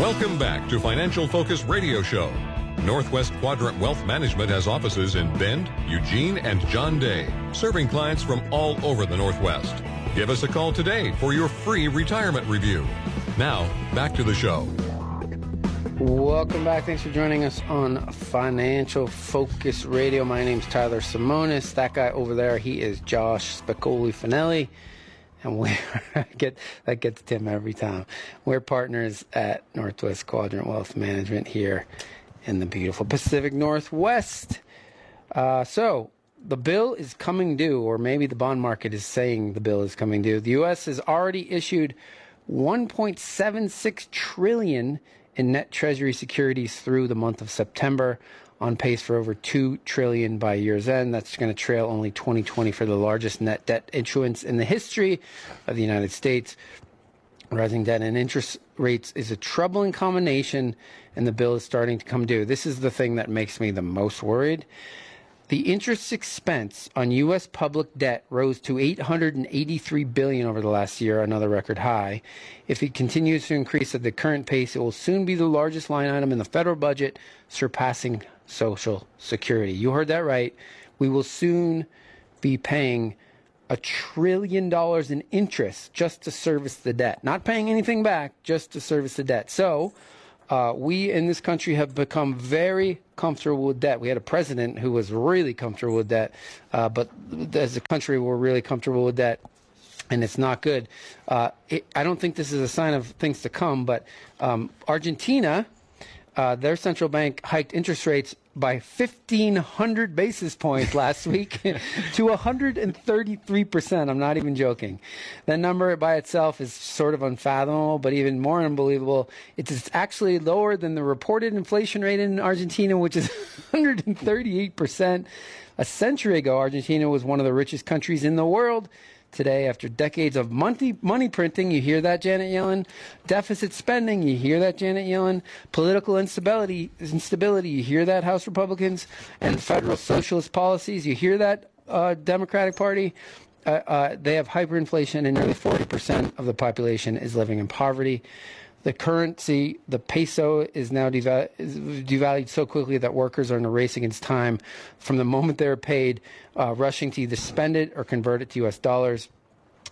Welcome back to Financial Focus Radio Show. Northwest Quadrant Wealth Management has offices in Bend, Eugene, and John Day, serving clients from all over the Northwest. Give us a call today for your free retirement review. Now, back to the show. Welcome back. Thanks for joining us on Financial Focus Radio. My name's Tyler Simonis. That guy over there, he is Josh Spicoli Finelli and we get that gets Tim every time. We're partners at Northwest Quadrant Wealth Management here in the beautiful Pacific Northwest. Uh, so the bill is coming due, or maybe the bond market is saying the bill is coming due. The U.S. has already issued 1.76 trillion in net Treasury securities through the month of September on pace for over 2 trillion by year's end. That's going to trail only 2020 for the largest net debt issuance in the history of the United States. Rising debt and interest rates is a troubling combination, and the bill is starting to come due. This is the thing that makes me the most worried. The interest expense on U.S. public debt rose to 883 billion over the last year, another record high. If it continues to increase at the current pace, it will soon be the largest line item in the federal budget, surpassing Social Security. You heard that right. We will soon be paying a trillion dollars in interest just to service the debt. Not paying anything back, just to service the debt. So, uh, we in this country have become very comfortable with debt. We had a president who was really comfortable with debt, uh, but as a country, we're really comfortable with debt. And it's not good. Uh, it, I don't think this is a sign of things to come, but um, Argentina, uh, their central bank hiked interest rates by 1,500 basis points last week to 133%. I'm not even joking. That number by itself is sort of unfathomable, but even more unbelievable. It's actually lower than the reported inflation rate in Argentina, which is 138%. A century ago, Argentina was one of the richest countries in the world today after decades of money, money printing. You hear that, Janet Yellen? Deficit spending. You hear that, Janet Yellen? Political instability. Instability. You hear that, House Republicans? And federal socialist policies. You hear that, uh, Democratic Party? Uh, uh, they have hyperinflation, and nearly 40% of the population is living in poverty. The currency, the peso, is now devalued, is devalued so quickly that workers are in a race against time from the moment they're paid, uh, rushing to either spend it or convert it to U.S. dollars.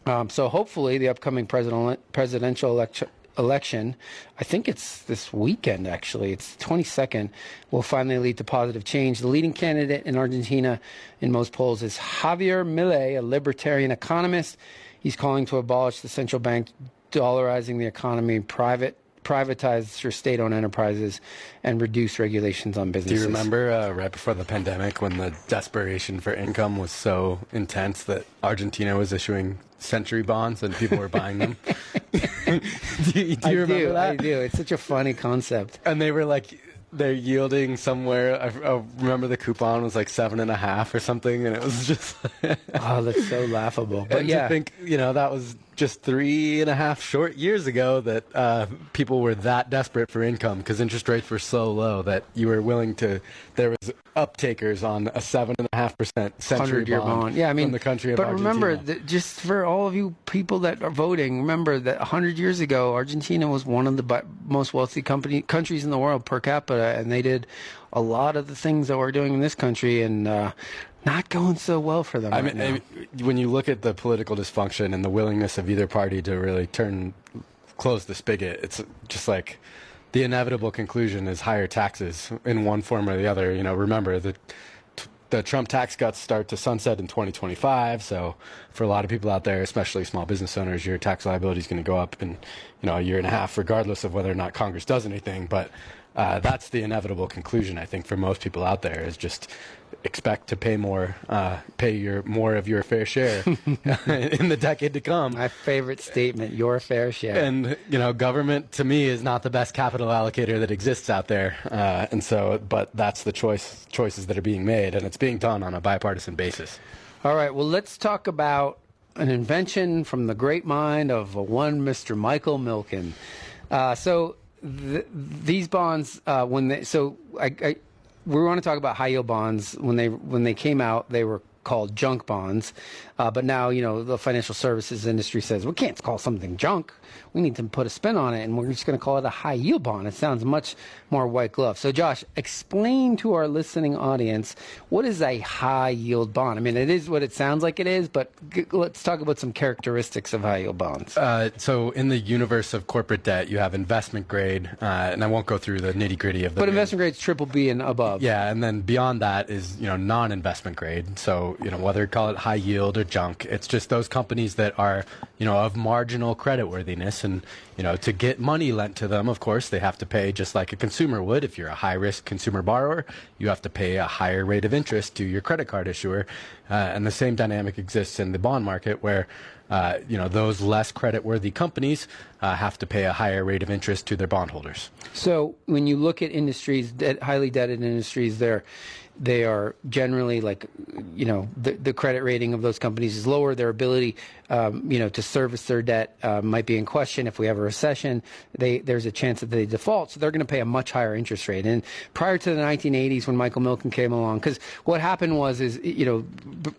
Um, so hopefully, the upcoming president, presidential election, election, I think it's this weekend actually, it's the 22nd, will finally lead to positive change. The leading candidate in Argentina in most polls is Javier Milei, a libertarian economist. He's calling to abolish the central bank dollarizing the economy, private privatize your state-owned enterprises and reduce regulations on businesses. Do you remember uh, right before the pandemic when the desperation for income was so intense that Argentina was issuing century bonds and people were buying them? do you, do you I remember do, that? I do. It's such a funny concept. And they were like, they're yielding somewhere. I, I remember the coupon was like seven and a half or something, and it was just. oh, that's so laughable. But and yeah, think you know that was just three and a half short years ago that uh, people were that desperate for income because interest rates were so low that you were willing to. There was uptakers on a seven and a half percent century bond, bond. Yeah, I mean, from the country of but remember, that just for all of you people that are voting, remember that hundred years ago, Argentina was one of the most wealthy company countries in the world per capita, and they did a lot of the things that we're doing in this country, and uh, not going so well for them. I right mean, now. I mean, when you look at the political dysfunction and the willingness of either party to really turn, close the spigot, it's just like the inevitable conclusion is higher taxes in one form or the other. You know, remember the the Trump tax cuts start to sunset in 2025. So for a lot of people out there, especially small business owners, your tax liability is going to go up in you know a year and a half, regardless of whether or not Congress does anything. But uh, that's the inevitable conclusion, I think, for most people out there is just expect to pay more, uh, pay your more of your fair share in the decade to come. My favorite statement: your fair share. And you know, government to me is not the best capital allocator that exists out there, uh, and so, but that's the choice choices that are being made, and it's being done on a bipartisan basis. All right. Well, let's talk about an invention from the great mind of one Mr. Michael Milken. Uh, so th- these bonds, uh, when they, so I, I, we want to talk about high yield bonds. When they when they came out, they were called junk bonds. Uh, but now, you know, the financial services industry says we can't call something junk. We need to put a spin on it, and we're just going to call it a high yield bond. It sounds much more white glove. So, Josh, explain to our listening audience what is a high yield bond. I mean, it is what it sounds like it is, but g- let's talk about some characteristics of high yield bonds. Uh, so, in the universe of corporate debt, you have investment grade, uh, and I won't go through the nitty gritty of the. But investment grade is triple B and above. Yeah, and then beyond that is you know non-investment grade. So you know whether you call it high yield or junk, it's just those companies that are you know of marginal and you know to get money lent to them, of course they have to pay just like a consumer would. If you're a high-risk consumer borrower, you have to pay a higher rate of interest to your credit card issuer, uh, and the same dynamic exists in the bond market where. Uh, you know those less credit-worthy companies uh, have to pay a higher rate of interest to their bondholders. So when you look at industries, debt, highly debted industries, they're they are generally like, you know, the, the credit rating of those companies is lower. Their ability, um, you know, to service their debt uh, might be in question. If we have a recession, they, there's a chance that they default. So they're going to pay a much higher interest rate. And prior to the 1980s, when Michael Milken came along, because what happened was, is you know,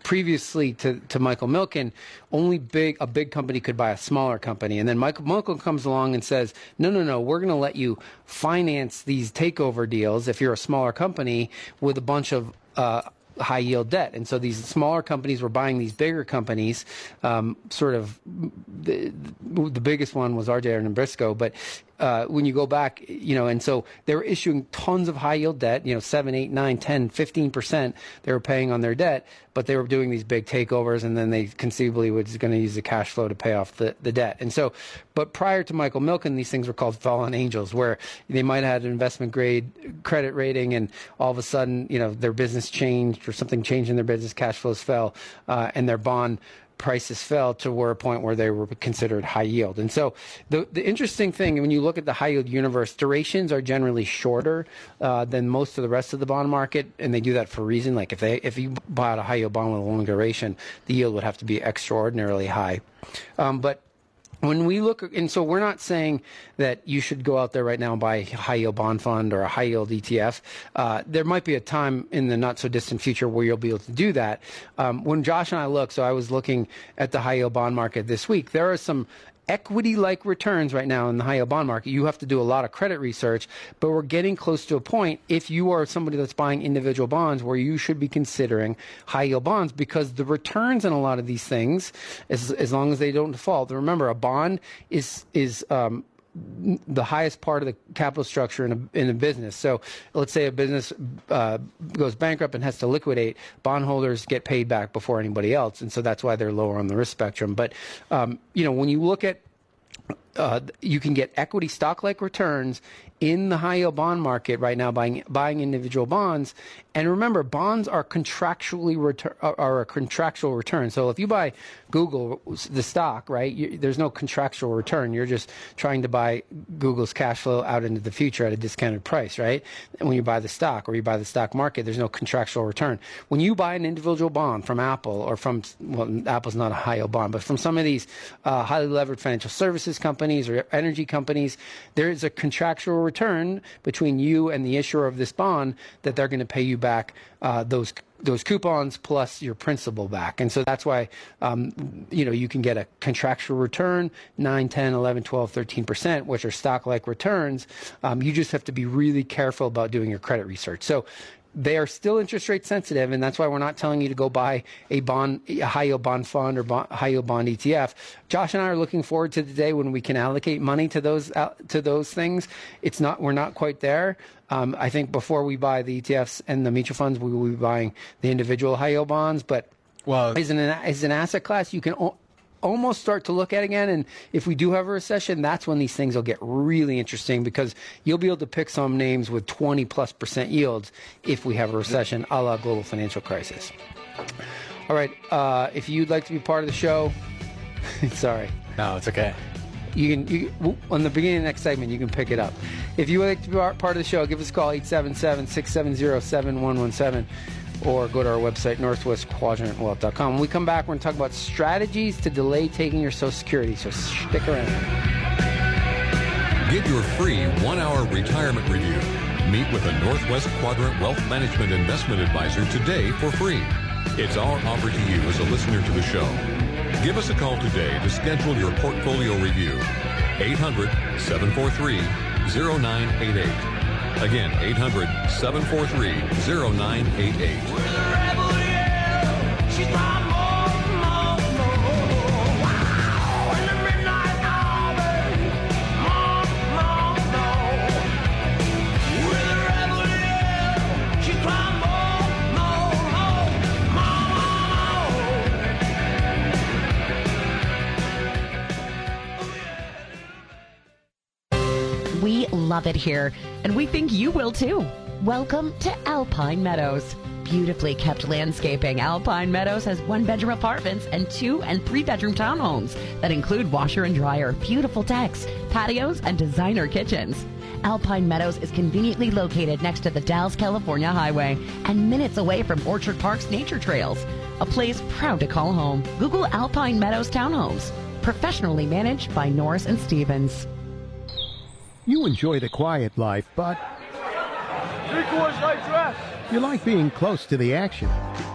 previously to, to Michael Milken, only big a big company could buy a smaller company, and then Michael Milken comes along and says, no, no, no, we're going to let you finance these takeover deals if you're a smaller company with a bunch of uh, high yield debt. And so these smaller companies were buying these bigger companies. Um, sort of the, the biggest one was RJR Nabisco, but uh, when you go back, you know, and so they were issuing tons of high yield debt, you know, 7, 8, 9, 10, 15% they were paying on their debt, but they were doing these big takeovers and then they conceivably was going to use the cash flow to pay off the, the debt. And so, but prior to Michael Milken, these things were called fallen angels, where they might have had an investment grade credit rating and all of a sudden, you know, their business changed or something changed in their business, cash flows fell, uh, and their bond prices fell to where a point where they were considered high yield. And so the the interesting thing when you look at the high yield universe, durations are generally shorter uh, than most of the rest of the bond market, and they do that for a reason. Like if they if you bought a high yield bond with a long duration, the yield would have to be extraordinarily high. Um, but when we look, and so we're not saying that you should go out there right now and buy a high yield bond fund or a high yield ETF. Uh, there might be a time in the not so distant future where you'll be able to do that. Um, when Josh and I look, so I was looking at the high yield bond market this week, there are some equity like returns right now in the high yield bond market. You have to do a lot of credit research, but we're getting close to a point if you are somebody that's buying individual bonds where you should be considering high yield bonds because the returns in a lot of these things, as, as long as they don't default, remember a bond is, is, um, the highest part of the capital structure in a, in a business. So let's say a business uh, goes bankrupt and has to liquidate, bondholders get paid back before anybody else. And so that's why they're lower on the risk spectrum. But, um, you know, when you look at uh, you can get equity stock like returns in the high yield bond market right now buying buying individual bonds. And remember bonds are contractually retur- are a contractual return. So if you buy google the stock right you, there's no contractual return. You're just trying to buy google's cash flow out into the future at a discounted price right? When you buy the stock or you buy the stock market there's no contractual return. When you buy an individual bond from apple or from well apple's not a high yield bond but from some of these uh, highly levered financial services companies or energy companies there is a contractual return between you and the issuer of this bond that they're going to pay you back uh, those those coupons plus your principal back. And so that's why, um, you know, you can get a contractual return, 9, 10, 11, 12, 13%, which are stock-like returns. Um, you just have to be really careful about doing your credit research. So they are still interest rate sensitive, and that's why we're not telling you to go buy a bond, a high yield bond fund or bond, high yield bond ETF. Josh and I are looking forward to the day when we can allocate money to those uh, to those things. It's not we're not quite there. Um, I think before we buy the ETFs and the mutual funds, we will be buying the individual high yield bonds. But well, as an as an asset class, you can almost start to look at again. And if we do have a recession, that's when these things will get really interesting because you'll be able to pick some names with 20 plus percent yields if we have a recession, a la global financial crisis. All right. Uh, if you'd like to be part of the show, sorry. No, it's okay. You can you, on the beginning of the next segment you can pick it up. If you would like to be part of the show, give us a call 877-670-7117 or go to our website northwestquadrantwealth.com. When we come back, we're going to talk about strategies to delay taking your Social Security. So stick around. Get your free 1-hour retirement review. Meet with a Northwest Quadrant Wealth Management Investment Advisor today for free. It's our offer to you as a listener to the show. Give us a call today to schedule your portfolio review. 800 743 0988. Again, 800 743 0988. Love it here, and we think you will too. Welcome to Alpine Meadows. Beautifully kept landscaping, Alpine Meadows has one bedroom apartments and two and three bedroom townhomes that include washer and dryer, beautiful decks, patios, and designer kitchens. Alpine Meadows is conveniently located next to the Dallas California highway and minutes away from Orchard Park's nature trails. A place proud to call home. Google Alpine Meadows Townhomes. Professionally managed by Norris and Stevens. You enjoy the quiet life, but Three quarters light dress. you like being close to the action.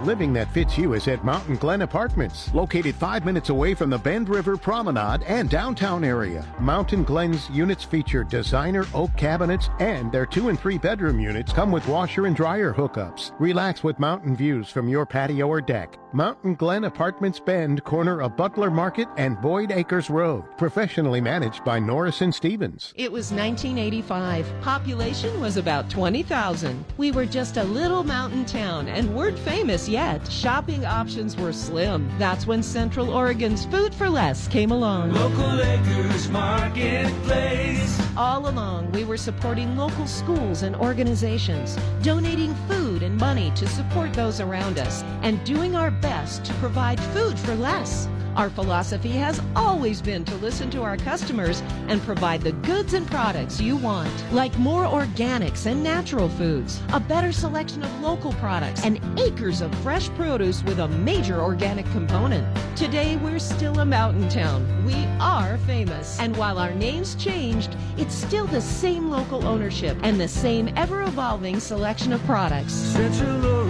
Living that fits you is at Mountain Glen Apartments, located five minutes away from the Bend River Promenade and downtown area. Mountain Glen's units feature designer oak cabinets, and their two and three bedroom units come with washer and dryer hookups. Relax with mountain views from your patio or deck. Mountain Glen Apartments Bend, corner of Butler Market and Boyd Acres Road. Professionally managed by Norris and Stevens. It was 1985. Population was about 20,000. We were just a little mountain town and weren't famous yet. Shopping options were slim. That's when Central Oregon's Food for Less came along. Local Acres Marketplace. All along, we were supporting local schools and organizations, donating food and money to support those around us, and doing our best to provide food for less. Our philosophy has always been to listen to our customers and provide the goods and products you want, like more organics and natural foods, a better selection of local products, and acres of fresh produce with a major organic component. Today, we're still a mountain town. We are famous. And while our name's changed, it's still the same local ownership and the same ever evolving selection of products. Central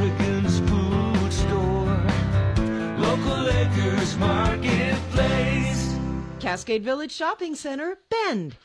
Local Acres Marketplace. Cascade Village Shopping Center, Bend.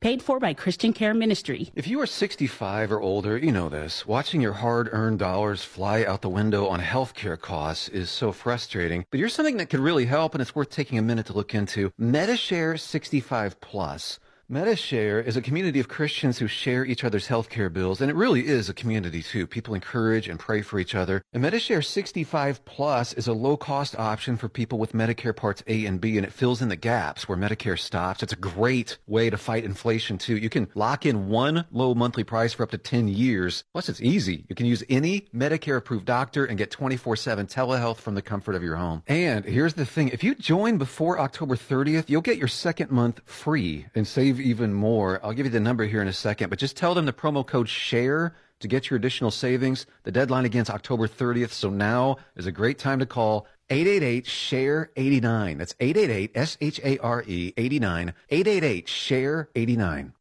Paid for by Christian Care Ministry. If you are 65 or older, you know this. Watching your hard earned dollars fly out the window on healthcare costs is so frustrating. But here's something that could really help, and it's worth taking a minute to look into Medi-Share 65 Plus. Medi-Share is a community of Christians who share each other's healthcare bills, and it really is a community too. People encourage and pray for each other. And Medi-Share 65 Plus is a low-cost option for people with Medicare Parts A and B, and it fills in the gaps where Medicare stops. It's a great way to fight inflation too. You can lock in one low monthly price for up to 10 years. Plus, it's easy. You can use any Medicare-approved doctor and get 24/7 telehealth from the comfort of your home. And here's the thing: if you join before October 30th, you'll get your second month free and save even more. I'll give you the number here in a second, but just tell them the promo code SHARE to get your additional savings. The deadline against October 30th, so now is a great time to call 888 share 89. That's 888 S H A R E 89 888 share 89.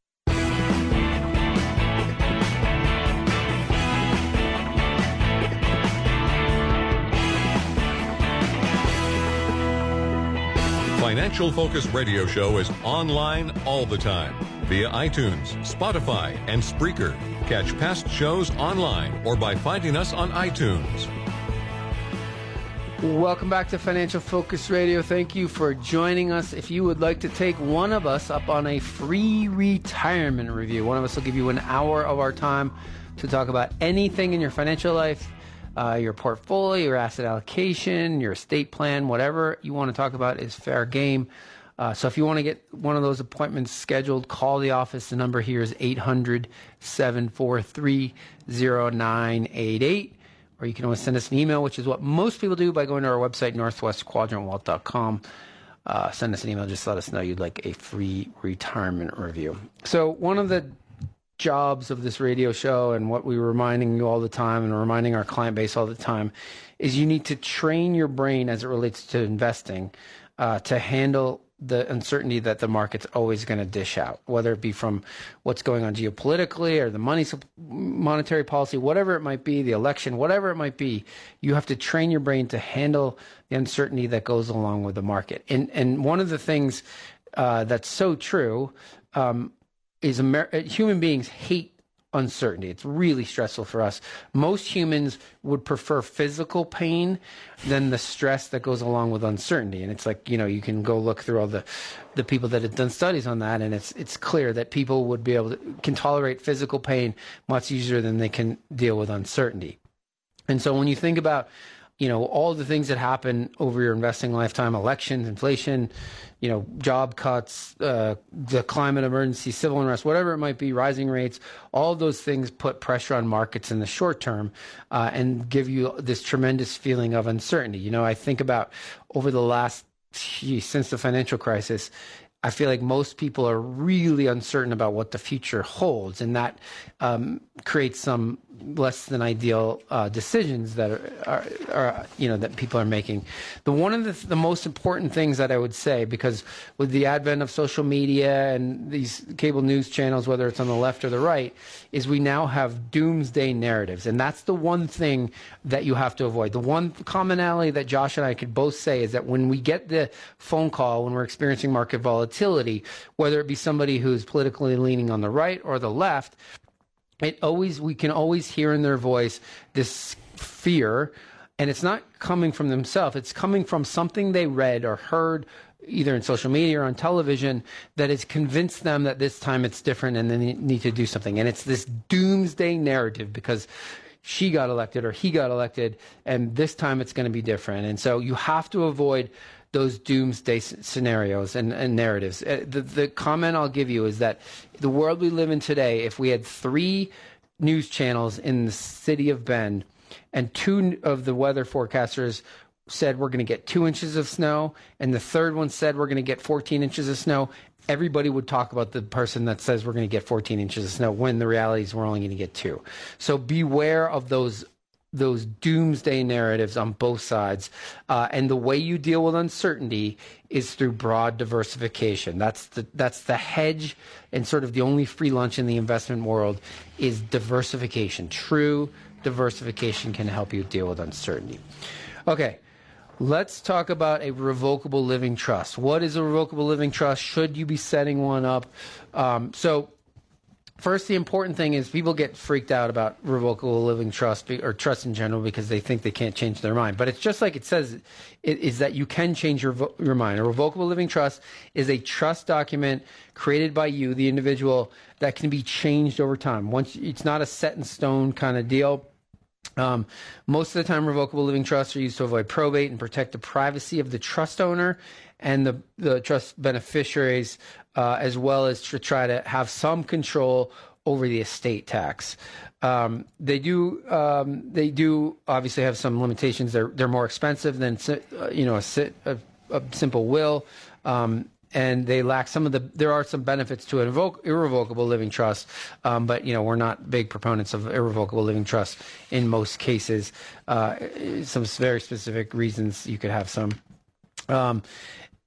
Financial Focus Radio Show is online all the time via iTunes, Spotify, and Spreaker. Catch past shows online or by finding us on iTunes. Welcome back to Financial Focus Radio. Thank you for joining us. If you would like to take one of us up on a free retirement review, one of us will give you an hour of our time to talk about anything in your financial life. Uh, your portfolio, your asset allocation, your estate plan, whatever you want to talk about is fair game. Uh, so if you want to get one of those appointments scheduled, call the office. The number here is 800 743 0988. Or you can always send us an email, which is what most people do by going to our website, northwestquadrantwealth.com. Uh, send us an email. Just let us know you'd like a free retirement review. So, one of the jobs of this radio show and what we're reminding you all the time and reminding our client base all the time is you need to train your brain as it relates to investing uh, to handle the uncertainty that the market's always going to dish out, whether it be from what's going on geopolitically or the money monetary policy, whatever it might be, the election, whatever it might be, you have to train your brain to handle the uncertainty that goes along with the market. And and one of the things uh, that's so true um, is Amer- uh, human beings hate uncertainty. It's really stressful for us. Most humans would prefer physical pain than the stress that goes along with uncertainty. And it's like, you know, you can go look through all the the people that have done studies on that and it's it's clear that people would be able to can tolerate physical pain much easier than they can deal with uncertainty. And so when you think about you know all the things that happen over your investing lifetime elections inflation you know job cuts uh, the climate emergency civil unrest whatever it might be rising rates all those things put pressure on markets in the short term uh, and give you this tremendous feeling of uncertainty. You know i think about over the last geez, since the financial crisis I feel like most people are really uncertain about what the future holds, and that um, creates some less than ideal uh, decisions that are, are, are, you know that people are making. The one of the, the most important things that I would say, because with the advent of social media and these cable news channels, whether it's on the left or the right, is we now have doomsday narratives, and that's the one thing that you have to avoid. The one commonality that Josh and I could both say is that when we get the phone call when we're experiencing market volatility, whether it be somebody who's politically leaning on the right or the left it always we can always hear in their voice this fear and it's not coming from themselves. It's coming from something they read or heard either in social media or on television that has convinced them that this time it's different and they need to do something. And it's this doomsday narrative because she got elected or he got elected and this time it's going to be different. And so you have to avoid those doomsday scenarios and, and narratives. Uh, the, the comment I'll give you is that the world we live in today, if we had three news channels in the city of Bend and two of the weather forecasters said we're going to get two inches of snow, and the third one said we're going to get 14 inches of snow, everybody would talk about the person that says we're going to get 14 inches of snow when the reality is we're only going to get two. So beware of those those doomsday narratives on both sides. Uh, and the way you deal with uncertainty is through broad diversification. That's the that's the hedge and sort of the only free lunch in the investment world is diversification. True diversification can help you deal with uncertainty. Okay. Let's talk about a revocable living trust. What is a revocable living trust? Should you be setting one up? Um, so, First, the important thing is people get freaked out about revocable living trust or trust in general because they think they can't change their mind. But it's just like it says, it is that you can change your your mind. A revocable living trust is a trust document created by you, the individual, that can be changed over time. Once it's not a set in stone kind of deal. Um, most of the time, revocable living trusts are used to avoid probate and protect the privacy of the trust owner and the, the trust beneficiaries uh, as well as to try to have some control over the estate tax. Um, they do um, they do obviously have some limitations. They're they're more expensive than uh, you know a, a, a simple will. Um, and they lack some of the. There are some benefits to an irrevocable living trust, um, but you know we're not big proponents of irrevocable living trust in most cases. Uh, some very specific reasons you could have some. Um,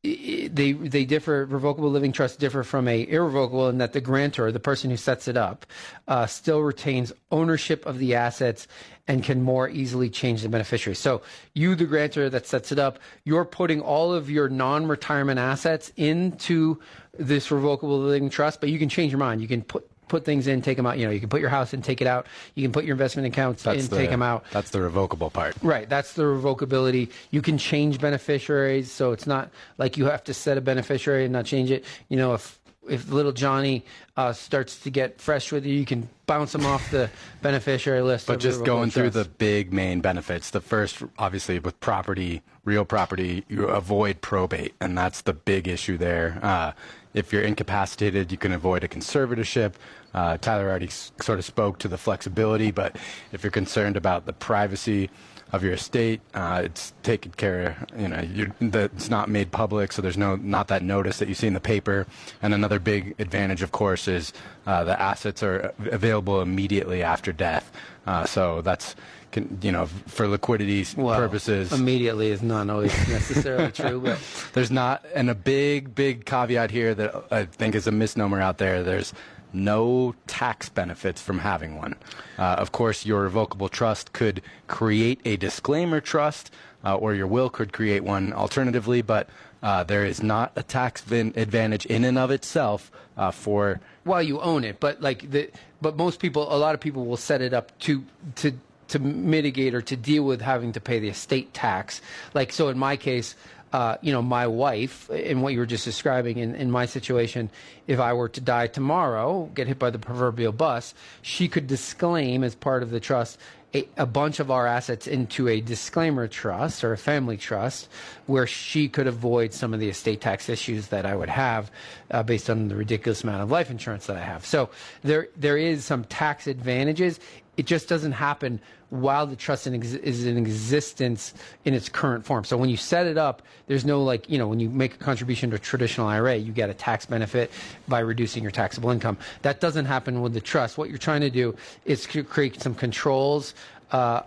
they they differ. Revocable living trusts differ from a irrevocable in that the grantor, the person who sets it up, uh, still retains ownership of the assets and can more easily change the beneficiary. So you, the grantor that sets it up, you're putting all of your non-retirement assets into this revocable living trust, but you can change your mind. You can put put things in, take them out. You know, you can put your house in, take it out. You can put your investment accounts that's in, the, take them out. That's the revocable part. Right. That's the revocability. You can change beneficiaries, so it's not like you have to set a beneficiary and not change it. You know, if if little Johnny uh, starts to get fresh with you, you can bounce him off the beneficiary list. But just going through the big main benefits. The first, obviously, with property, real property, you avoid probate, and that's the big issue there. Uh, if you're incapacitated, you can avoid a conservatorship. Uh, Tyler already sort of spoke to the flexibility, but if you're concerned about the privacy of your estate, uh, it's taken care of. You know, the, it's not made public, so there's no not that notice that you see in the paper. And another big advantage, of course, is uh, the assets are available immediately after death. Uh, so that's can, you know for liquidity Well, purposes. Immediately is not always necessarily true, but There's not, and a big, big caveat here that I think is a misnomer out there. There's no tax benefits from having one. Uh, of course, your revocable trust could create a disclaimer trust, uh, or your will could create one alternatively, but uh, there is not a tax vin- advantage in and of itself uh, for. while you own it. But like the, but most people, a lot of people will set it up to to to mitigate or to deal with having to pay the estate tax. Like so, in my case. Uh, you know, my wife, in what you were just describing, in, in my situation, if I were to die tomorrow, get hit by the proverbial bus, she could disclaim as part of the trust a, a bunch of our assets into a disclaimer trust or a family trust where she could avoid some of the estate tax issues that I would have uh, based on the ridiculous amount of life insurance that I have. So there there is some tax advantages. It just doesn't happen while the trust in ex- is in existence in its current form. So when you set it up, there's no like, you know, when you make a contribution to a traditional IRA, you get a tax benefit by reducing your taxable income. That doesn't happen with the trust. What you're trying to do is create some controls uh,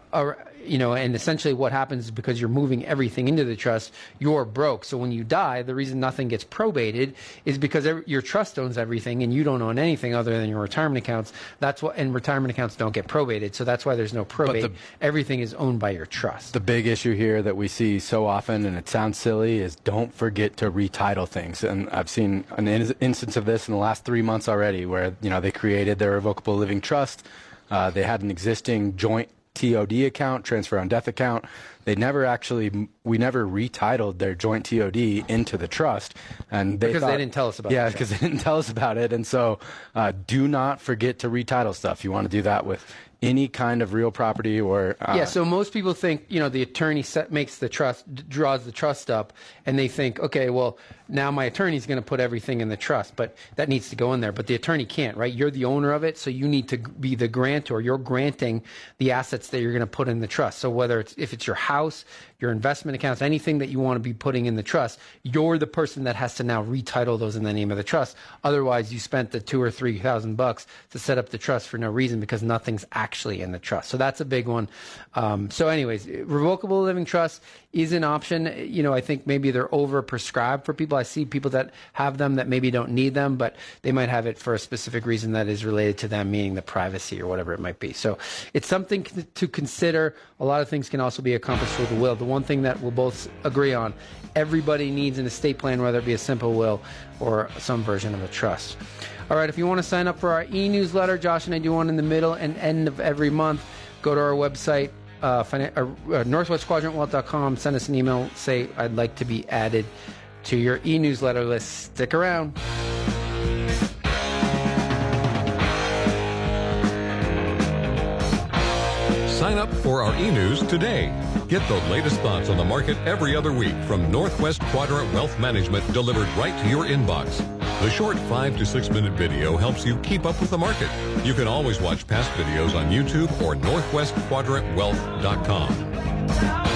you know, and essentially what happens is because you're moving everything into the trust, you're broke. So when you die, the reason nothing gets probated is because your trust owns everything and you don't own anything other than your retirement accounts. That's what, and retirement accounts don't get probated. So that's why there's no probate. the- everything is owned by your trust. The big issue here that we see so often, and it sounds silly, is don't forget to retitle things. And I've seen an in- instance of this in the last three months already, where you know they created their revocable living trust. Uh, they had an existing joint TOD account, transfer on death account. They never actually, we never retitled their joint TOD into the trust, and they Because they didn't tell us about it. Yeah, the because they didn't tell us about it, and so uh, do not forget to retitle stuff. You want to do that with any kind of real property or uh, yeah, so most people think, you know, the attorney set, makes the trust, draws the trust up, and they think, okay, well, now my attorney's going to put everything in the trust, but that needs to go in there. But the attorney can't, right? You're the owner of it, so you need to be the grantor. You're granting the assets that you're going to put in the trust. So whether it's if it's your house, your investment accounts, anything that you want to be putting in the trust, you're the person that has to now retitle those in the name of the trust. Otherwise, you spent the two or three thousand bucks to set up the trust for no reason because nothing's actually in the trust. So that's a big one. Um, so, anyways, revocable living trust is an option. You know, I think maybe they're over prescribed for people. I see people that have them that maybe don't need them, but they might have it for a specific reason that is related to them, meaning the privacy or whatever it might be. So it's something to consider. A lot of things can also be accomplished with a will. The one thing that we'll both agree on everybody needs an estate plan, whether it be a simple will or some version of a trust. All right, if you want to sign up for our e newsletter, Josh and I do one in the middle and end of every month. Go to our website, uh, finan- uh, uh, northwestquadrantwealth.com, send us an email, say, I'd like to be added to your e newsletter list. Stick around. Sign up for our e-news today. Get the latest thoughts on the market every other week from Northwest Quadrant Wealth Management delivered right to your inbox. The short five to six minute video helps you keep up with the market. You can always watch past videos on YouTube or northwestquadrantwealth.com.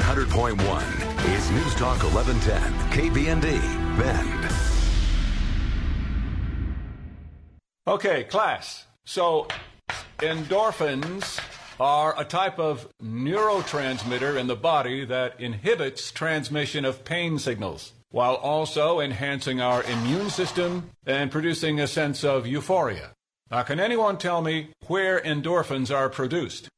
100.1 is News Talk 1110, KBND, Bend. Okay, class. So, endorphins are a type of neurotransmitter in the body that inhibits transmission of pain signals. while also enhancing our immune system and producing a sense of euphoria. Now, can anyone tell me where endorphins are produced?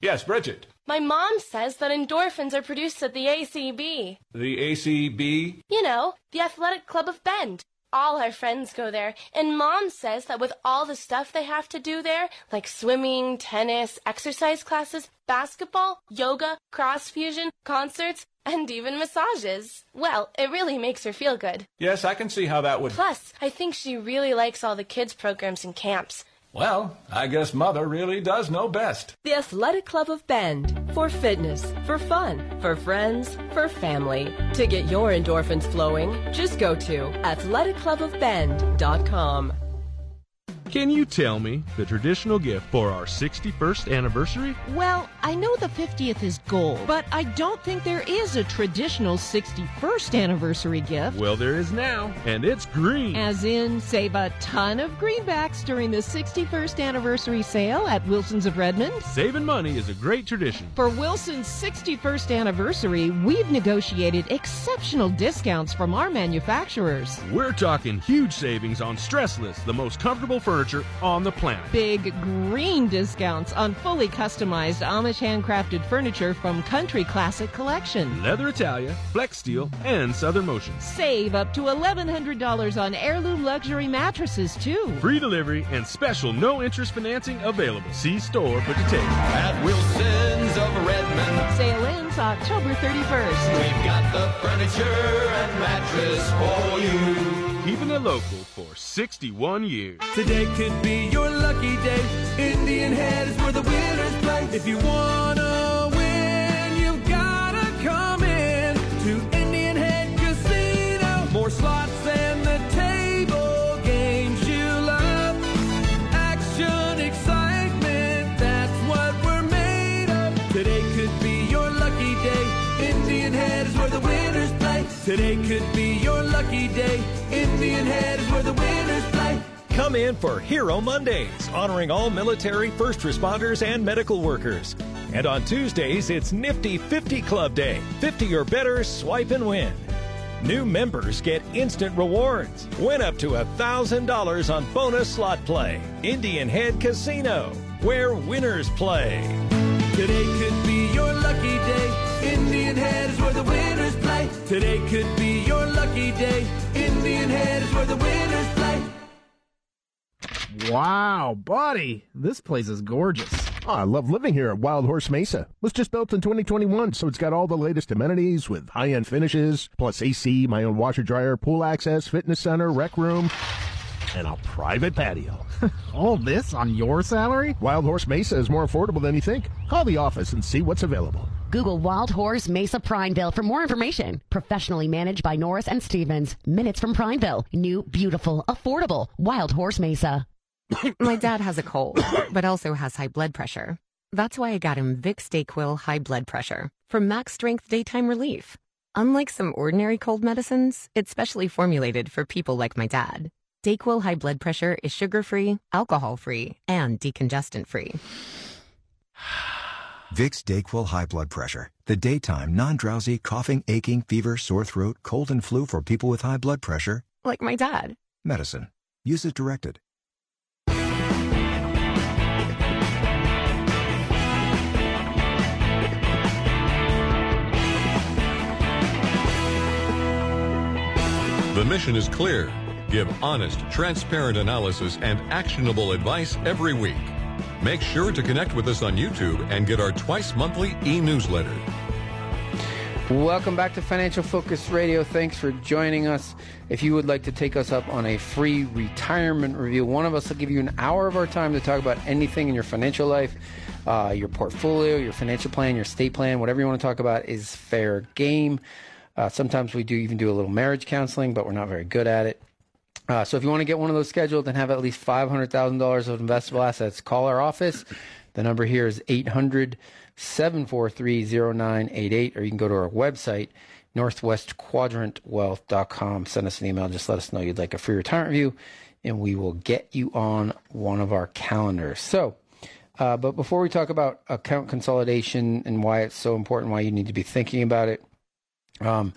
Yes, Bridget. My mom says that endorphins are produced at the ACB. The ACB? You know, the Athletic Club of Bend. All our friends go there, and mom says that with all the stuff they have to do there, like swimming, tennis, exercise classes, basketball, yoga, cross fusion, concerts, and even massages. Well, it really makes her feel good. Yes, I can see how that would. Plus, I think she really likes all the kids' programs and camps. Well, I guess Mother really does know best. The Athletic Club of Bend. For fitness, for fun, for friends, for family. To get your endorphins flowing, just go to athleticlubofbend.com. Can you tell me the traditional gift for our 61st anniversary? Well, I know the 50th is gold, but I don't think there is a traditional 61st anniversary gift. Well, there is now, and it's green. As in, save a ton of greenbacks during the 61st anniversary sale at Wilson's of Redmond. Saving money is a great tradition. For Wilson's 61st anniversary, we've negotiated exceptional discounts from our manufacturers. We're talking huge savings on Stressless, the most comfortable furniture on the planet. Big green discounts on fully customized Amish handcrafted furniture from Country Classic Collection. Leather Italia, Flexsteel, and Southern Motion. Save up to $1,100 on heirloom luxury mattresses, too. Free delivery and special no interest financing available. See store for details. At Wilson's of Redmond. Sale ends October 31st. We've got the furniture and mattress for you. Keeping it local for 61 years. Today could be your lucky day. Indian Head is where the winners play. If you wanna win, you've gotta come in to Indian Head Casino. More slots than the table games you love. Action, excitement, that's what we're made of. Today could be your lucky day. Indian Head is where the winners play. Today could be your lucky day. Indian Head is where the winners play. Come in for Hero Mondays, honoring all military, first responders, and medical workers. And on Tuesdays, it's Nifty 50 Club Day. 50 or better, swipe and win. New members get instant rewards. Win up to $1,000 on bonus slot play. Indian Head Casino, where winners play. Today could be your lucky day. Indian Head is where the winners play. Today could be your lucky day. Indian Head is where the winners play. Wow, buddy, this place is gorgeous. Oh, I love living here at Wild Horse Mesa. It was just built in 2021, so it's got all the latest amenities with high-end finishes, plus AC, my own washer dryer, pool access, fitness center, rec room, and a private patio. all this on your salary? Wild Horse Mesa is more affordable than you think. Call the office and see what's available. Google Wild Horse Mesa Prineville for more information. Professionally managed by Norris and Stevens. Minutes from Prineville. New, beautiful, affordable Wild Horse Mesa. My dad has a cold, but also has high blood pressure. That's why I got him Vicks Dayquil High Blood Pressure for max strength daytime relief. Unlike some ordinary cold medicines, it's specially formulated for people like my dad. Dayquil High Blood Pressure is sugar-free, alcohol-free, and decongestant-free. Vicks Dayquil High Blood Pressure. The daytime, non-drowsy, coughing, aching, fever, sore throat, cold and flu for people with high blood pressure. Like my dad. Medicine. Use as directed. The mission is clear. Give honest, transparent analysis and actionable advice every week. Make sure to connect with us on YouTube and get our twice monthly e-newsletter. Welcome back to Financial Focus Radio. Thanks for joining us. If you would like to take us up on a free retirement review, one of us will give you an hour of our time to talk about anything in your financial life, uh, your portfolio, your financial plan, your state plan, whatever you want to talk about is fair game. Uh, sometimes we do even do a little marriage counseling, but we're not very good at it. Uh, so if you want to get one of those scheduled and have at least $500,000 of investable assets, call our office. The number here is 800 743 0988, or you can go to our website, northwestquadrantwealth.com. Send us an email. Just let us know you'd like a free retirement review, and we will get you on one of our calendars. So, uh, but before we talk about account consolidation and why it's so important, why you need to be thinking about it, um,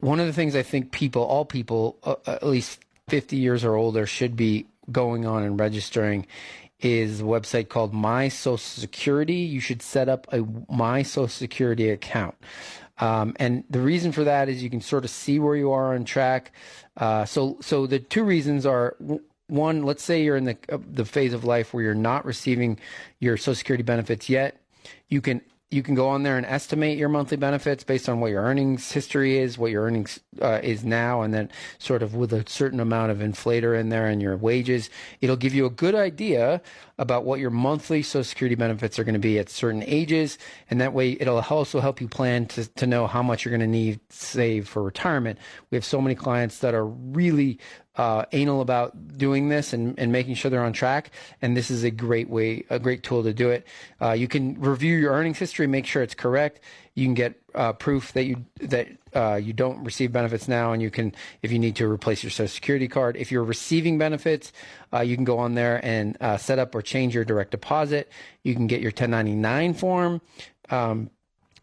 one of the things I think people, all people, uh, at least 50 years or older, should be going on and registering is a website called My Social Security. You should set up a My Social Security account. Um, and the reason for that is you can sort of see where you are on track. Uh, so, so the two reasons are one. Let's say you're in the uh, the phase of life where you're not receiving your Social Security benefits yet. You can you can go on there and estimate your monthly benefits based on what your earnings history is, what your earnings uh, is now, and then sort of with a certain amount of inflator in there and your wages, it'll give you a good idea about what your monthly Social Security benefits are going to be at certain ages, and that way it'll also help you plan to to know how much you're going to need to save for retirement. We have so many clients that are really uh, anal about doing this and, and making sure they're on track. And this is a great way, a great tool to do it. Uh, you can review your earnings history, make sure it's correct. You can get uh, proof that you that uh, you don't receive benefits now, and you can, if you need to, replace your Social Security card. If you're receiving benefits, uh, you can go on there and uh, set up or change your direct deposit. You can get your 1099 form. Um,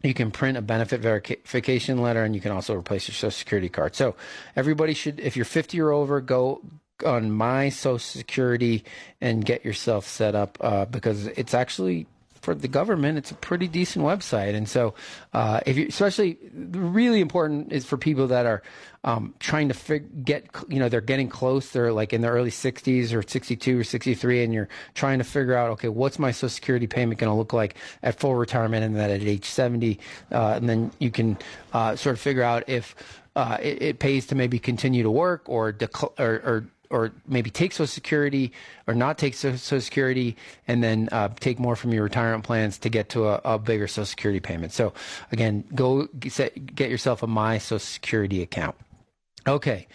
you can print a benefit verification letter, and you can also replace your Social Security card. So everybody should, if you're 50 or over, go on my Social Security and get yourself set up uh, because it's actually for the government, it's a pretty decent website. And so, uh, if you, especially really important is for people that are um, trying to fig- get, you know, they're getting close. They're like in their early 60s or 62 or 63, and you're trying to figure out, okay, what's my Social Security payment going to look like at full retirement and then at age 70, uh, and then you can uh, sort of figure out if uh, it, it, pays to maybe continue to work or, dec- or, or or maybe take Social Security or not take Social Security and then uh, take more from your retirement plans to get to a, a bigger Social Security payment. So again, go get, yourself a My Social Security account. Okay,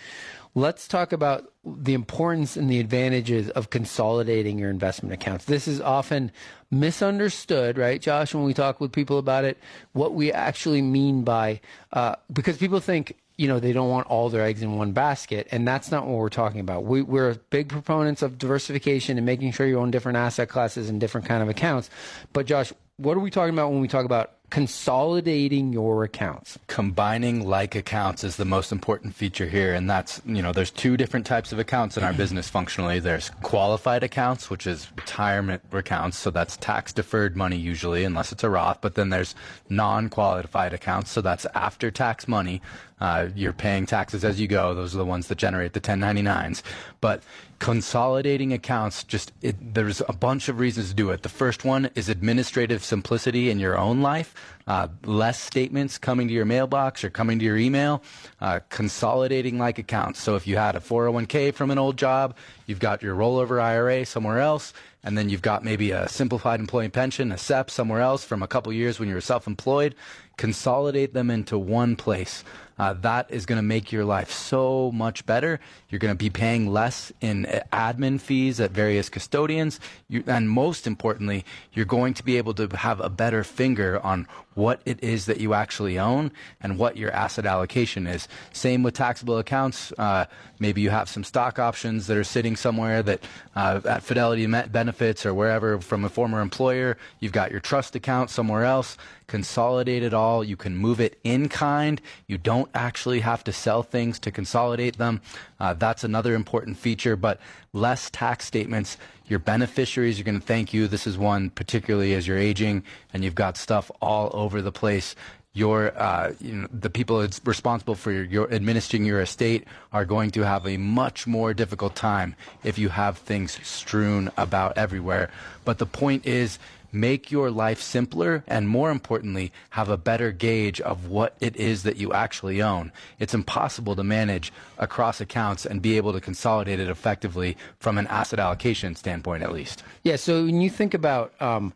let's talk about the importance and the advantages of consolidating your investment accounts. This is often misunderstood, right, Josh, when we talk with people about it, what we actually mean by, uh, because people think you know they don't want all their eggs in one basket. And that's not what we're talking about. We, we're big proponents of diversification and making sure you own different asset classes and different kind of accounts. But josh what are we talking about when we talk about consolidating your accounts. Combining like accounts is the most important feature here. And that's, you know, there's two different types of accounts in our business functionally. There's qualified accounts, which is retirement accounts. So that's tax deferred money usually, unless it's a Roth. But then there's non qualified accounts. So that's after tax money. Uh, you're paying taxes as you go. Those are the ones that generate the 1099s. But consolidating accounts just it, there's a bunch of reasons to do it the first one is administrative simplicity in your own life uh, less statements coming to your mailbox or coming to your email uh, consolidating like accounts. So if you had a 401k from an old job you've got your rollover ira somewhere else and then you've got maybe a simplified employee pension a sep somewhere else from a couple years when you were self-employed consolidate them into one place uh, that is going to make your life so much better. You're going to be paying less in uh, admin fees at various custodians. You, and most importantly, you're going to be able to have a better finger on what it is that you actually own and what your asset allocation is. Same with taxable accounts. Uh, maybe you have some stock options that are sitting somewhere that uh, at Fidelity Benefits or wherever from a former employer. You've got your trust account somewhere else consolidate it all. You can move it in kind. You don't actually have to sell things to consolidate them. Uh, that's another important feature, but less tax statements. Your beneficiaries are going to thank you. This is one particularly as you're aging and you've got stuff all over the place your uh, you know, the people that's responsible for your, your, administering your estate are going to have a much more difficult time if you have things strewn about everywhere. But the point is, make your life simpler and more importantly have a better gauge of what it is that you actually own it's impossible to manage across accounts and be able to consolidate it effectively from an asset allocation standpoint at least yeah so when you think about um,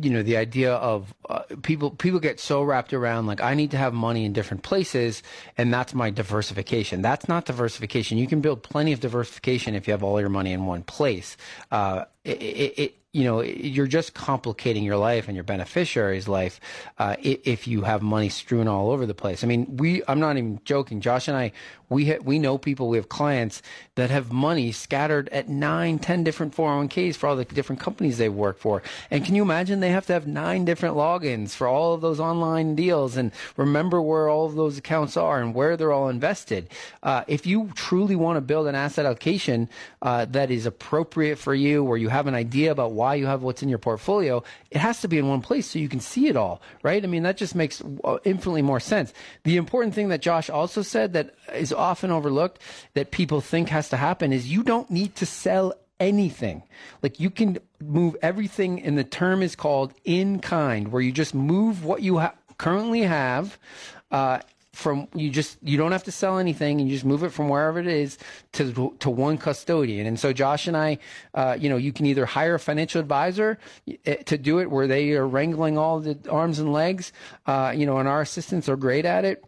you know the idea of uh, people people get so wrapped around like I need to have money in different places and that's my diversification. That's not diversification. You can build plenty of diversification if you have all your money in one place. Uh, it, it, you know, you're just complicating your life and your beneficiary's life uh, if you have money strewn all over the place. I mean, we, I'm not even joking. Josh and I, we ha- we know people, we have clients that have money scattered at nine, ten different 401ks for all the different companies they work for. And can you imagine they have to have nine different logins for all of those online deals and remember where all of those accounts are and where they're all invested. Uh, if you truly want to build an asset allocation uh, that is appropriate for you, where you have an idea about why you have what's in your portfolio, it has to be in one place so you can see it all, right? I mean, that just makes uh, infinitely more sense. The important thing that Josh also said that is often overlooked that people think has to happen is you don't need to sell anything. Like you can move everything, and the term is called in kind, where you just move what you ha- currently have. Uh, from you just you don't have to sell anything and you just move it from wherever it is to to one custodian. And so josh and i uh, you know you can either hire a financial advisor eh, to do it where they are wrangling all the arms and legs uh, you know and our assistants are great at it.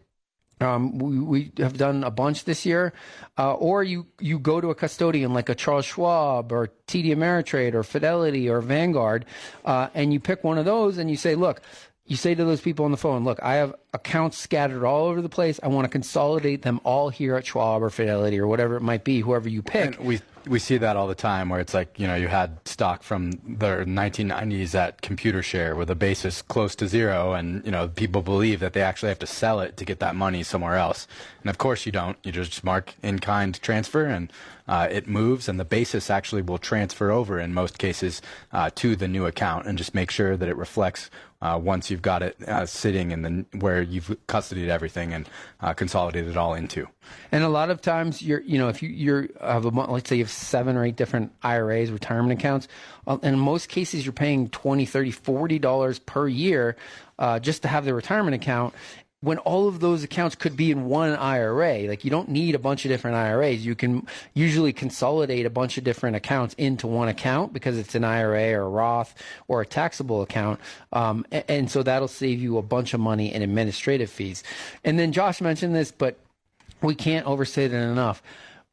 Um, we, we have done a bunch this year, uh, or you, you go to a custodian like a Charles Schwab or TD Ameritrade or Fidelity or Vanguard, uh, and you pick one of those and you say, look, you say to those people on the phone, look, I have accounts scattered all over the place. I want to consolidate them all here at Schwab or Fidelity or whatever it might be, whoever you pick. And we we see that all the time where it's like, you know, you had stock from the 1990s at Computershare with a basis close to zero and, you know, people believe that they actually have to sell it to get that money somewhere else. And of course you don't. You just mark in kind transfer and uh, it moves and the basis actually will transfer over in most cases uh, to the new account and just make sure that it reflects uh, once you've got it uh, sitting in the where you've custodied everything and uh, consolidated it all into. And a lot of times, you're you know if you you're have a let's say you have seven or eight different IRAs, retirement accounts, uh, in most cases you're paying 20 30 40 dollars per year uh, just to have the retirement account when all of those accounts could be in one IRA. Like you don't need a bunch of different IRAs. You can usually consolidate a bunch of different accounts into one account because it's an IRA or a Roth or a taxable account. Um, and, and so that'll save you a bunch of money in administrative fees. And then Josh mentioned this, but we can't overstate it enough.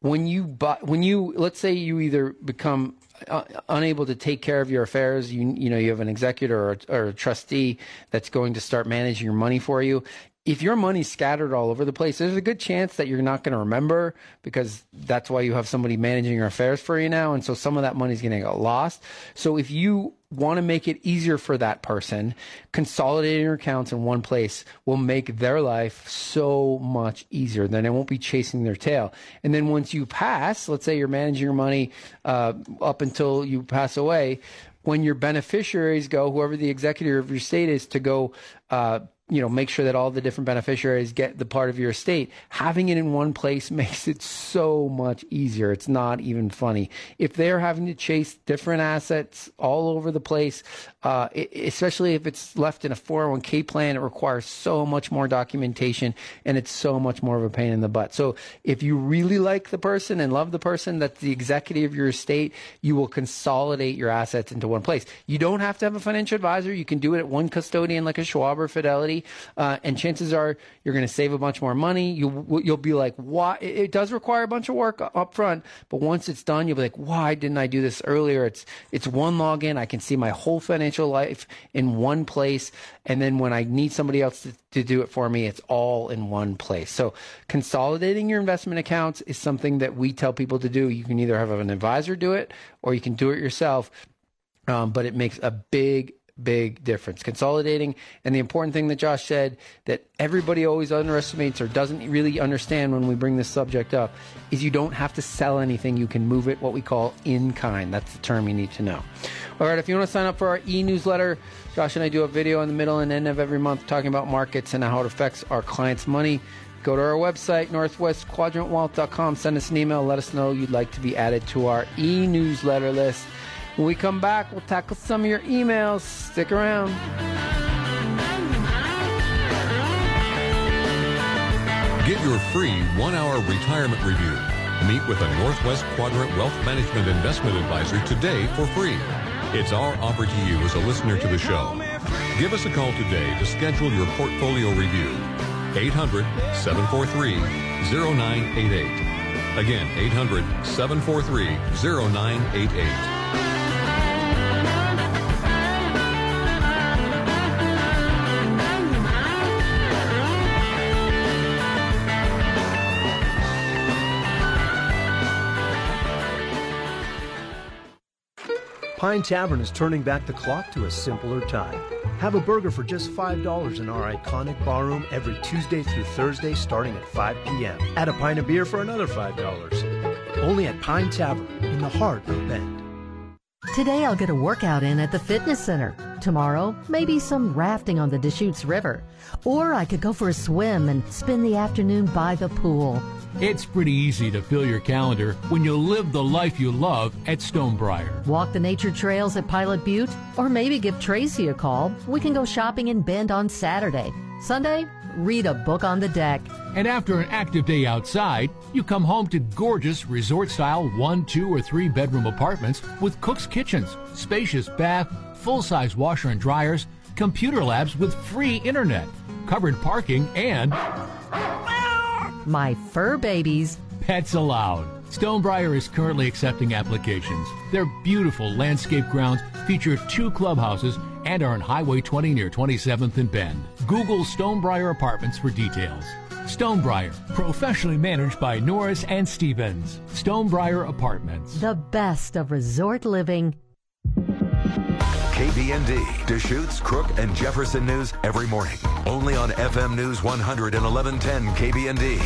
When you buy, when you let's say you either become uh, unable to take care of your affairs, you you know you have an executor or, or a trustee that's going to start managing your money for you. If your money's scattered all over the place, there's a good chance that you're not going to remember because that's why you have somebody managing your affairs for you now, and so some of that money's going to get lost. So if you want to make it easier for that person, consolidating your accounts in one place will make their life so much easier. Then it won't be chasing their tail. And then once you pass, let's say you're managing your money uh, up until you pass away, when your beneficiaries go, whoever the executor of your state is, to go uh, you know, make sure that all the different beneficiaries get the part of your estate. Having it in one place makes it so much easier. It's not even funny. If they're having to chase different assets all over the place, uh, especially if it's left in a 401k plan, it requires so much more documentation and it's so much more of a pain in the butt. So if you really like the person and love the person that's the executive of your estate, you will consolidate your assets into one place. You don't have to have a financial advisor. You can do it at one custodian like a Schwab or Fidelity uh, and chances are you're going to save a bunch more money. You'll you'll be like, why? It does require a bunch of work up front, but once it's done, you'll be like, why didn't I do this earlier? It's it's one login. I can see my whole financial life in one place, and then when I need somebody else to, to do it for me, it's all in one place. So consolidating your investment accounts is something that we tell people to do. You can either have an advisor do it, or you can do it yourself. Um, but it makes a big big difference. Consolidating, and the important thing that Josh said that everybody always underestimates or doesn't really understand when we bring this subject up is you don't have to sell anything. You can move it what we call in kind. That's the term you need to know. All right, if you want to sign up for our e newsletter, Josh and I do a video in the middle and end of every month talking about markets and how it affects our clients' money. Go to our website, northwestquadrantwealth.com. Send us an email. Let us know you'd like to be added to our e newsletter list. When we come back, we'll tackle some of your emails. Stick around. Get your free one hour retirement review. Meet with a Northwest Quadrant Wealth Management Investment Advisor today for free. It's our offer to you as a listener to the show. Give us a call today to schedule your portfolio review. 800 743 0988. Again, 800 743 0988. Pine Tavern is turning back the clock to a simpler time. Have a burger for just $5 in our iconic barroom every Tuesday through Thursday starting at 5 p.m. Add a pint of beer for another $5. Only at Pine Tavern in the heart of Bend. Today I'll get a workout in at the fitness center. Tomorrow, maybe some rafting on the Deschutes River. Or I could go for a swim and spend the afternoon by the pool. It's pretty easy to fill your calendar when you live the life you love at Stonebriar. Walk the nature trails at Pilot Butte, or maybe give Tracy a call. We can go shopping in Bend on Saturday. Sunday, read a book on the deck. And after an active day outside, you come home to gorgeous resort style one, two, or three bedroom apartments with cook's kitchens, spacious bath, full size washer and dryers, computer labs with free internet, covered parking, and my fur babies. Pets allowed. Stonebriar is currently accepting applications. Their beautiful landscape grounds feature two clubhouses and are on Highway 20 near 27th and Bend. Google Stonebriar Apartments for details. Stonebriar, professionally managed by Norris and Stevens. Stonebriar Apartments. The best of resort living. KBND, Deschutes, Crook, and Jefferson News every morning. Only on FM News 100 and 1110 KBND.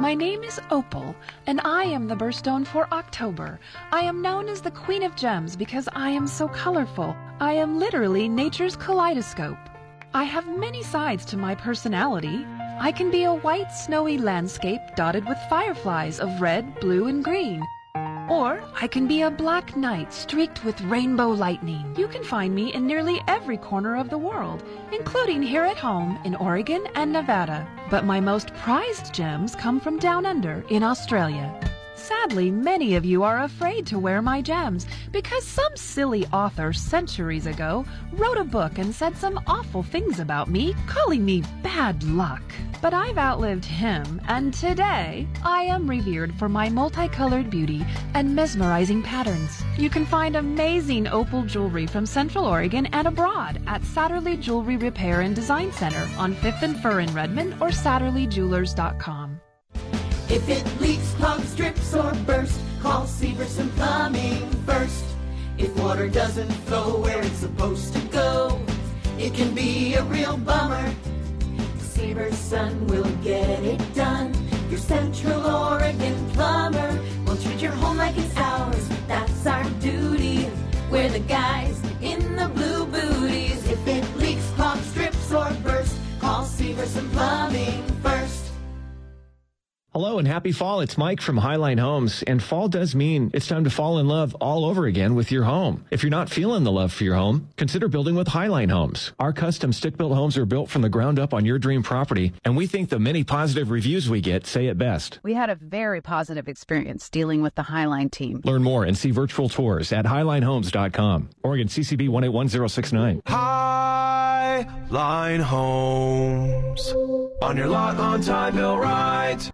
My name is Opal, and I am the birthstone for October. I am known as the Queen of Gems because I am so colorful. I am literally nature's kaleidoscope. I have many sides to my personality. I can be a white, snowy landscape dotted with fireflies of red, blue, and green. Or I can be a black night streaked with rainbow lightning. You can find me in nearly every corner of the world, including here at home in Oregon and Nevada. But my most prized gems come from down under in Australia. Sadly, many of you are afraid to wear my gems because some silly author centuries ago wrote a book and said some awful things about me, calling me bad luck. But I've outlived him, and today I am revered for my multicolored beauty and mesmerizing patterns. You can find amazing opal jewelry from Central Oregon and abroad at Satterley Jewelry Repair and Design Center on 5th and Fir in Redmond or SatterleyJewelers.com. If it leaks, clogs, drips, or bursts, call Severson Plumbing first. If water doesn't flow where it's supposed to go, it can be a real bummer. Severson will get it done. Your Central Oregon plumber will treat your home like it's ours. That's our duty. We're the guys in the blue booties. If it leaks, clogs, drips, or bursts, call Severson Plumbing. Hello and happy fall. It's Mike from Highline Homes. And fall does mean it's time to fall in love all over again with your home. If you're not feeling the love for your home, consider building with Highline Homes. Our custom stick built homes are built from the ground up on your dream property. And we think the many positive reviews we get say it best. We had a very positive experience dealing with the Highline team. Learn more and see virtual tours at highlinehomes.com. Oregon CCB 181069. Highline Homes. On your lot on time, built right.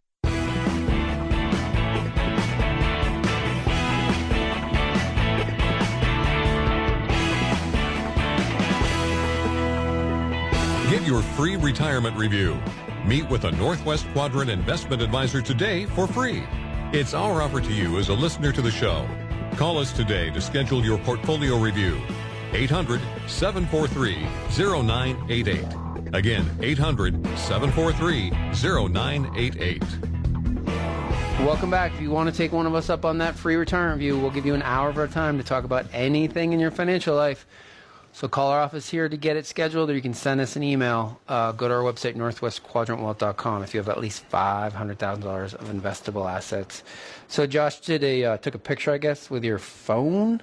Get your free retirement review. Meet with a Northwest Quadrant investment advisor today for free. It's our offer to you as a listener to the show. Call us today to schedule your portfolio review. 800 743 0988. Again, 800 743 0988. Welcome back. If you want to take one of us up on that free retirement review, we'll give you an hour of our time to talk about anything in your financial life. So call our office here to get it scheduled, or you can send us an email. Uh, go to our website, northwestquadrantwealth.com, if you have at least $500,000 of investable assets. So Josh did a uh, took a picture, I guess, with your phone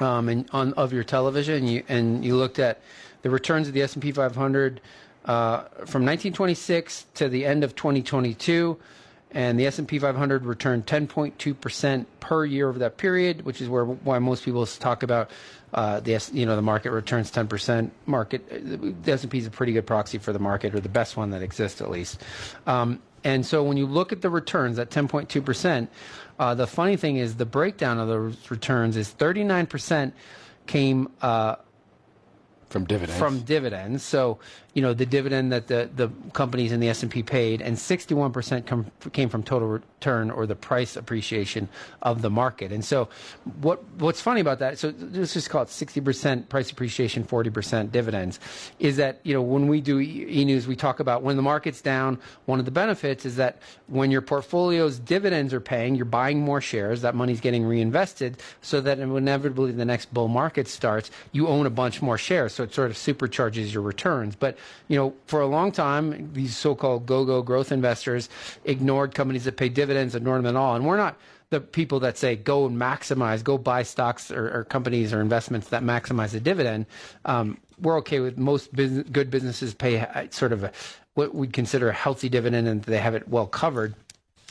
um, and on of your television, and you, and you looked at the returns of the S&P 500 uh, from 1926 to the end of 2022 and the S&P 500 returned 10.2% per year over that period, which is where why most people talk about uh, the S- you know the market returns 10%. Market the S&P is a pretty good proxy for the market, or the best one that exists at least. Um, and so when you look at the returns at 10.2%, uh, the funny thing is the breakdown of those returns is 39% came uh, from dividends. From dividends. So, you know, the dividend that the, the companies in the S&P paid, and 61% come, came from total return or the price appreciation of the market. And so what what's funny about that, so let's just call it 60% price appreciation, 40% dividends, is that, you know, when we do e-news, we talk about when the market's down, one of the benefits is that when your portfolio's dividends are paying, you're buying more shares, that money's getting reinvested so that inevitably the next bull market starts, you own a bunch more shares so it sort of supercharges your returns. But you know, for a long time, these so-called go-go growth investors ignored companies that pay dividends, ignored them at all. And we're not the people that say go and maximize, go buy stocks or, or companies or investments that maximize the dividend. Um, we're okay with most business, good businesses pay uh, sort of a, what we'd consider a healthy dividend and they have it well covered.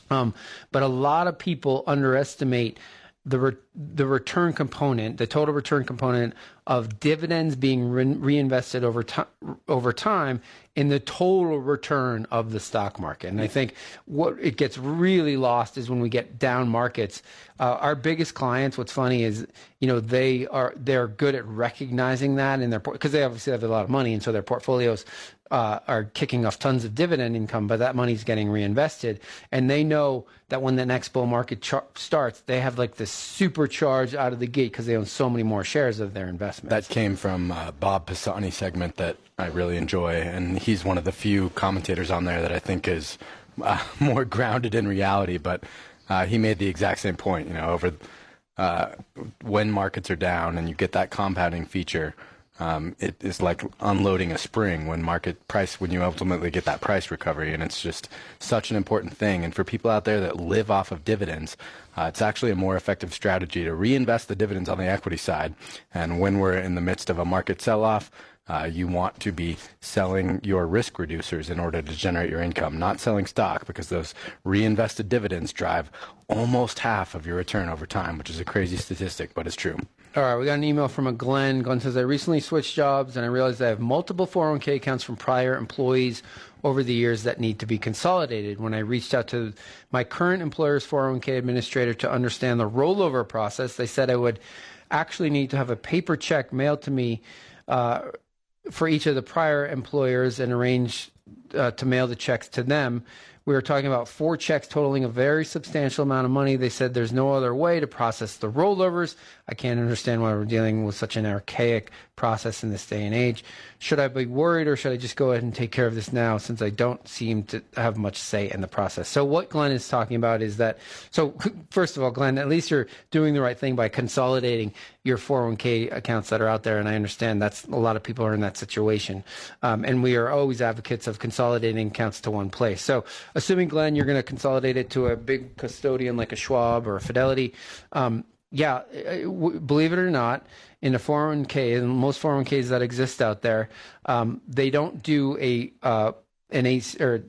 Um, but a lot of people underestimate the re- the return component, the total return component of dividends being re- reinvested over time over time in the total return of the stock market. And I think what it gets really lost is when we get down markets. Uh, our biggest clients, what's funny is, you know, they are they're good at recognizing that in their because they obviously have a lot of money, and so their portfolios uh, are kicking off tons of dividend income, but that money's getting reinvested. And they know that when the next bull market char- starts, they have like this supercharge out of the gate because they own so many more shares of their investment. That came from uh, Bob Pisani segment that I really enjoy, and he's one of the few commentators on there that I think is uh, more grounded in reality. But uh, he made the exact same point. You know, over uh, when markets are down and you get that compounding feature um, it is like unloading a spring when market price when you ultimately get that price recovery. And it's just such an important thing. And for people out there that live off of dividends uh, it's actually a more effective strategy to reinvest the dividends on the equity side. And when we're in the midst of a market sell-off uh, you want to be selling your risk reducers in order to generate your income, not selling stock because those reinvested dividends drive almost half of your return over time, which is a crazy statistic, but it's true. All right, we got an email from a Glenn. Glenn says, I recently switched jobs and I realized I have multiple 401k accounts from prior employees over the years that need to be consolidated. When I reached out to my current employer's 401k administrator to understand the rollover process, they said I would actually need to have a paper check mailed to me uh, for each of the prior employers and arrange uh, to mail the checks to them. We were talking about four checks totaling a very substantial amount of money. They said there's no other way to process the rollovers. I can't understand why we're dealing with such an archaic process in this day and age. Should I be worried or should I just go ahead and take care of this now since I don't seem to have much say in the process? So, what Glenn is talking about is that, so first of all, Glenn, at least you're doing the right thing by consolidating your 401k accounts that are out there. And I understand that's a lot of people are in that situation. Um, and we are always advocates of consolidating accounts to one place. So, assuming, Glenn, you're going to consolidate it to a big custodian like a Schwab or a Fidelity, um, yeah, uh, believe it or not, in a 401k, and most 401ks that exist out there, um, they don't do a uh, an ace or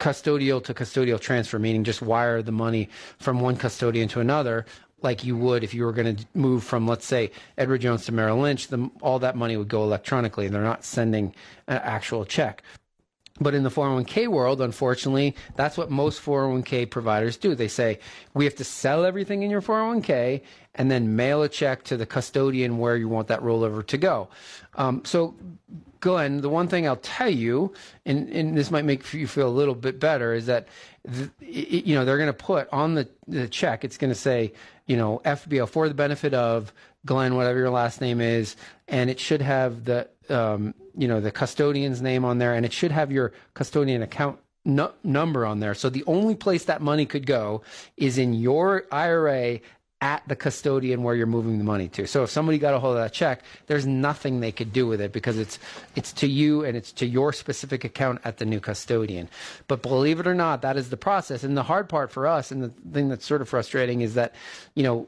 custodial to custodial transfer, meaning just wire the money from one custodian to another, like you would if you were going to move from, let's say, Edward Jones to Merrill Lynch. The, all that money would go electronically, and they're not sending an actual check. But in the 401k world, unfortunately, that's what most 401k providers do. They say, we have to sell everything in your 401k and then mail a check to the custodian where you want that rollover to go. Um, so, Glenn, the one thing I'll tell you, and, and this might make you feel a little bit better, is that, you know, they're going to put on the, the check, it's going to say, you know, FBO for the benefit of Glenn, whatever your last name is, and it should have the um, you know the custodian's name on there, and it should have your custodian account no, number on there. So the only place that money could go is in your IRA at the custodian where you're moving the money to. So if somebody got a hold of that check, there's nothing they could do with it because it's it's to you and it's to your specific account at the new custodian. But believe it or not, that is the process. And the hard part for us and the thing that's sort of frustrating is that, you know,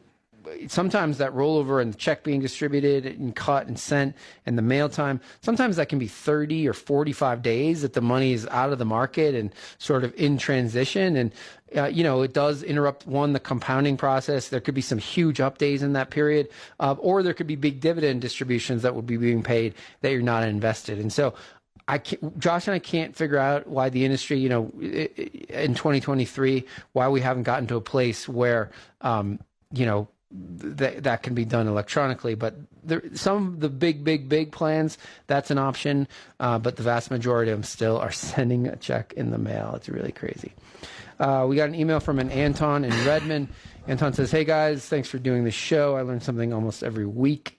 sometimes that rollover and the check being distributed and cut and sent and the mail time, sometimes that can be 30 or 45 days that the money is out of the market and sort of in transition. And, uh, you know, it does interrupt one, the compounding process. There could be some huge up days in that period, uh, or there could be big dividend distributions that would be being paid that you're not invested. And so I can't, Josh and I can't figure out why the industry, you know, in 2023, why we haven't gotten to a place where, um, you know, th- that can be done electronically. But there, some of the big, big, big plans, that's an option. Uh, but the vast majority of them still are sending a check in the mail. It's really crazy. Uh, we got an email from an Anton in Redmond. Anton says, Hey guys, thanks for doing the show. I learn something almost every week.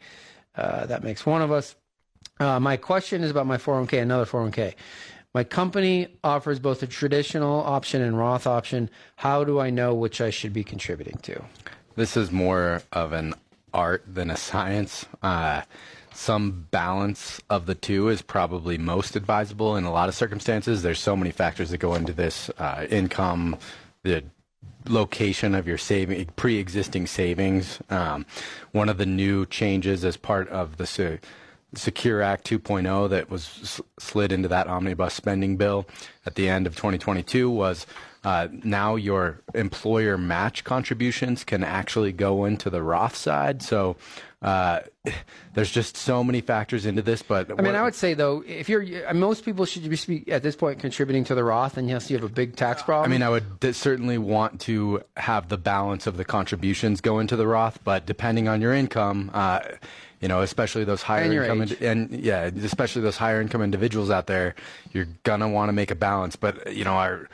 Uh, that makes one of us. Uh, my question is about my 401k, another 401k. My company offers both a traditional option and Roth option. How do I know which I should be contributing to? This is more of an art than a science. Uh, some balance of the two is probably most advisable in a lot of circumstances. There's so many factors that go into this uh, income, the location of your saving, pre-existing savings. Um, one of the new changes as part of the Secure Act 2.0 that was slid into that omnibus spending bill at the end of 2022 was uh, now your employer match contributions can actually go into the Roth side. So uh, there's just so many factors into this. But I mean, what- I would say though, if you're uh, most people should be at this point contributing to the Roth, unless you have a big tax problem. I mean, I would certainly want to have the balance of the contributions go into the Roth, but depending on your income, uh, you know, especially those higher And income, indi- and yeah, especially those higher income individuals out there, you're gonna want to make a balance. But you know, our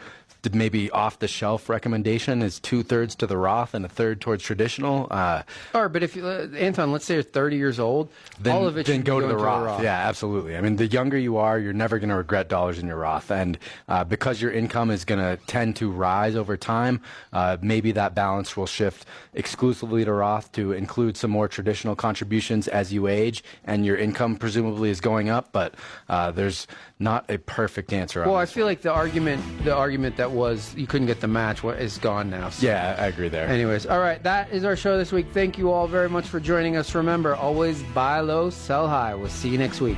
maybe off the shelf recommendation is two thirds to the Roth and a third towards traditional. Uh, Or, but if you, uh, Anton, let's say you're 30 years old, then, all of it then go to the going Roth. Yeah, absolutely. I mean, the younger you are, you're never going to regret dollars in your Roth, and uh, because your income is going to tend to rise over time, uh, maybe that balance will shift exclusively to Roth to include some more traditional contributions as you age, and your income presumably is going up. But uh, there's not a perfect answer. on Well, I feel like the argument, the argument that was you couldn't get the match, What is gone now. So. yeah, I agree there. Anyways, all right, that is our show this week. Thank you all very much for joining us. Remember, always buy low, sell high. We'll see you next week.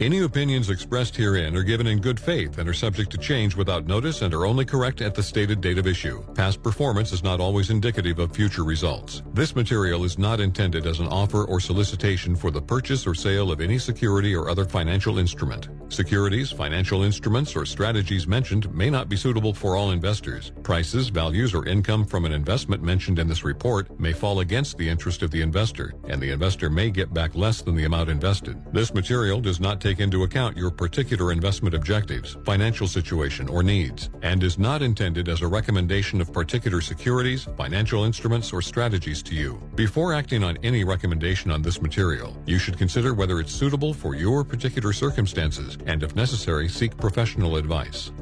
Any opinions expressed herein are given in good faith and are subject to change without notice and are only correct at the stated date of issue. Past performance is not always indicative of future results. This material is not intended as an offer or solicitation for the purchase or sale of any security or other financial instrument. Securities, financial instruments, or strategies mentioned may not be suitable for all investors. Prices, values, or income from an investment mentioned in this report may fall against the interest of the investor, and the investor may get back less than the amount invested. This material does not take into account your particular investment objectives, financial situation, or needs, and is not intended as a recommendation of particular securities, financial instruments, or strategies to you. Before acting on any recommendation on this material, you should consider whether it's suitable for your particular circumstances and, if necessary, seek professional advice.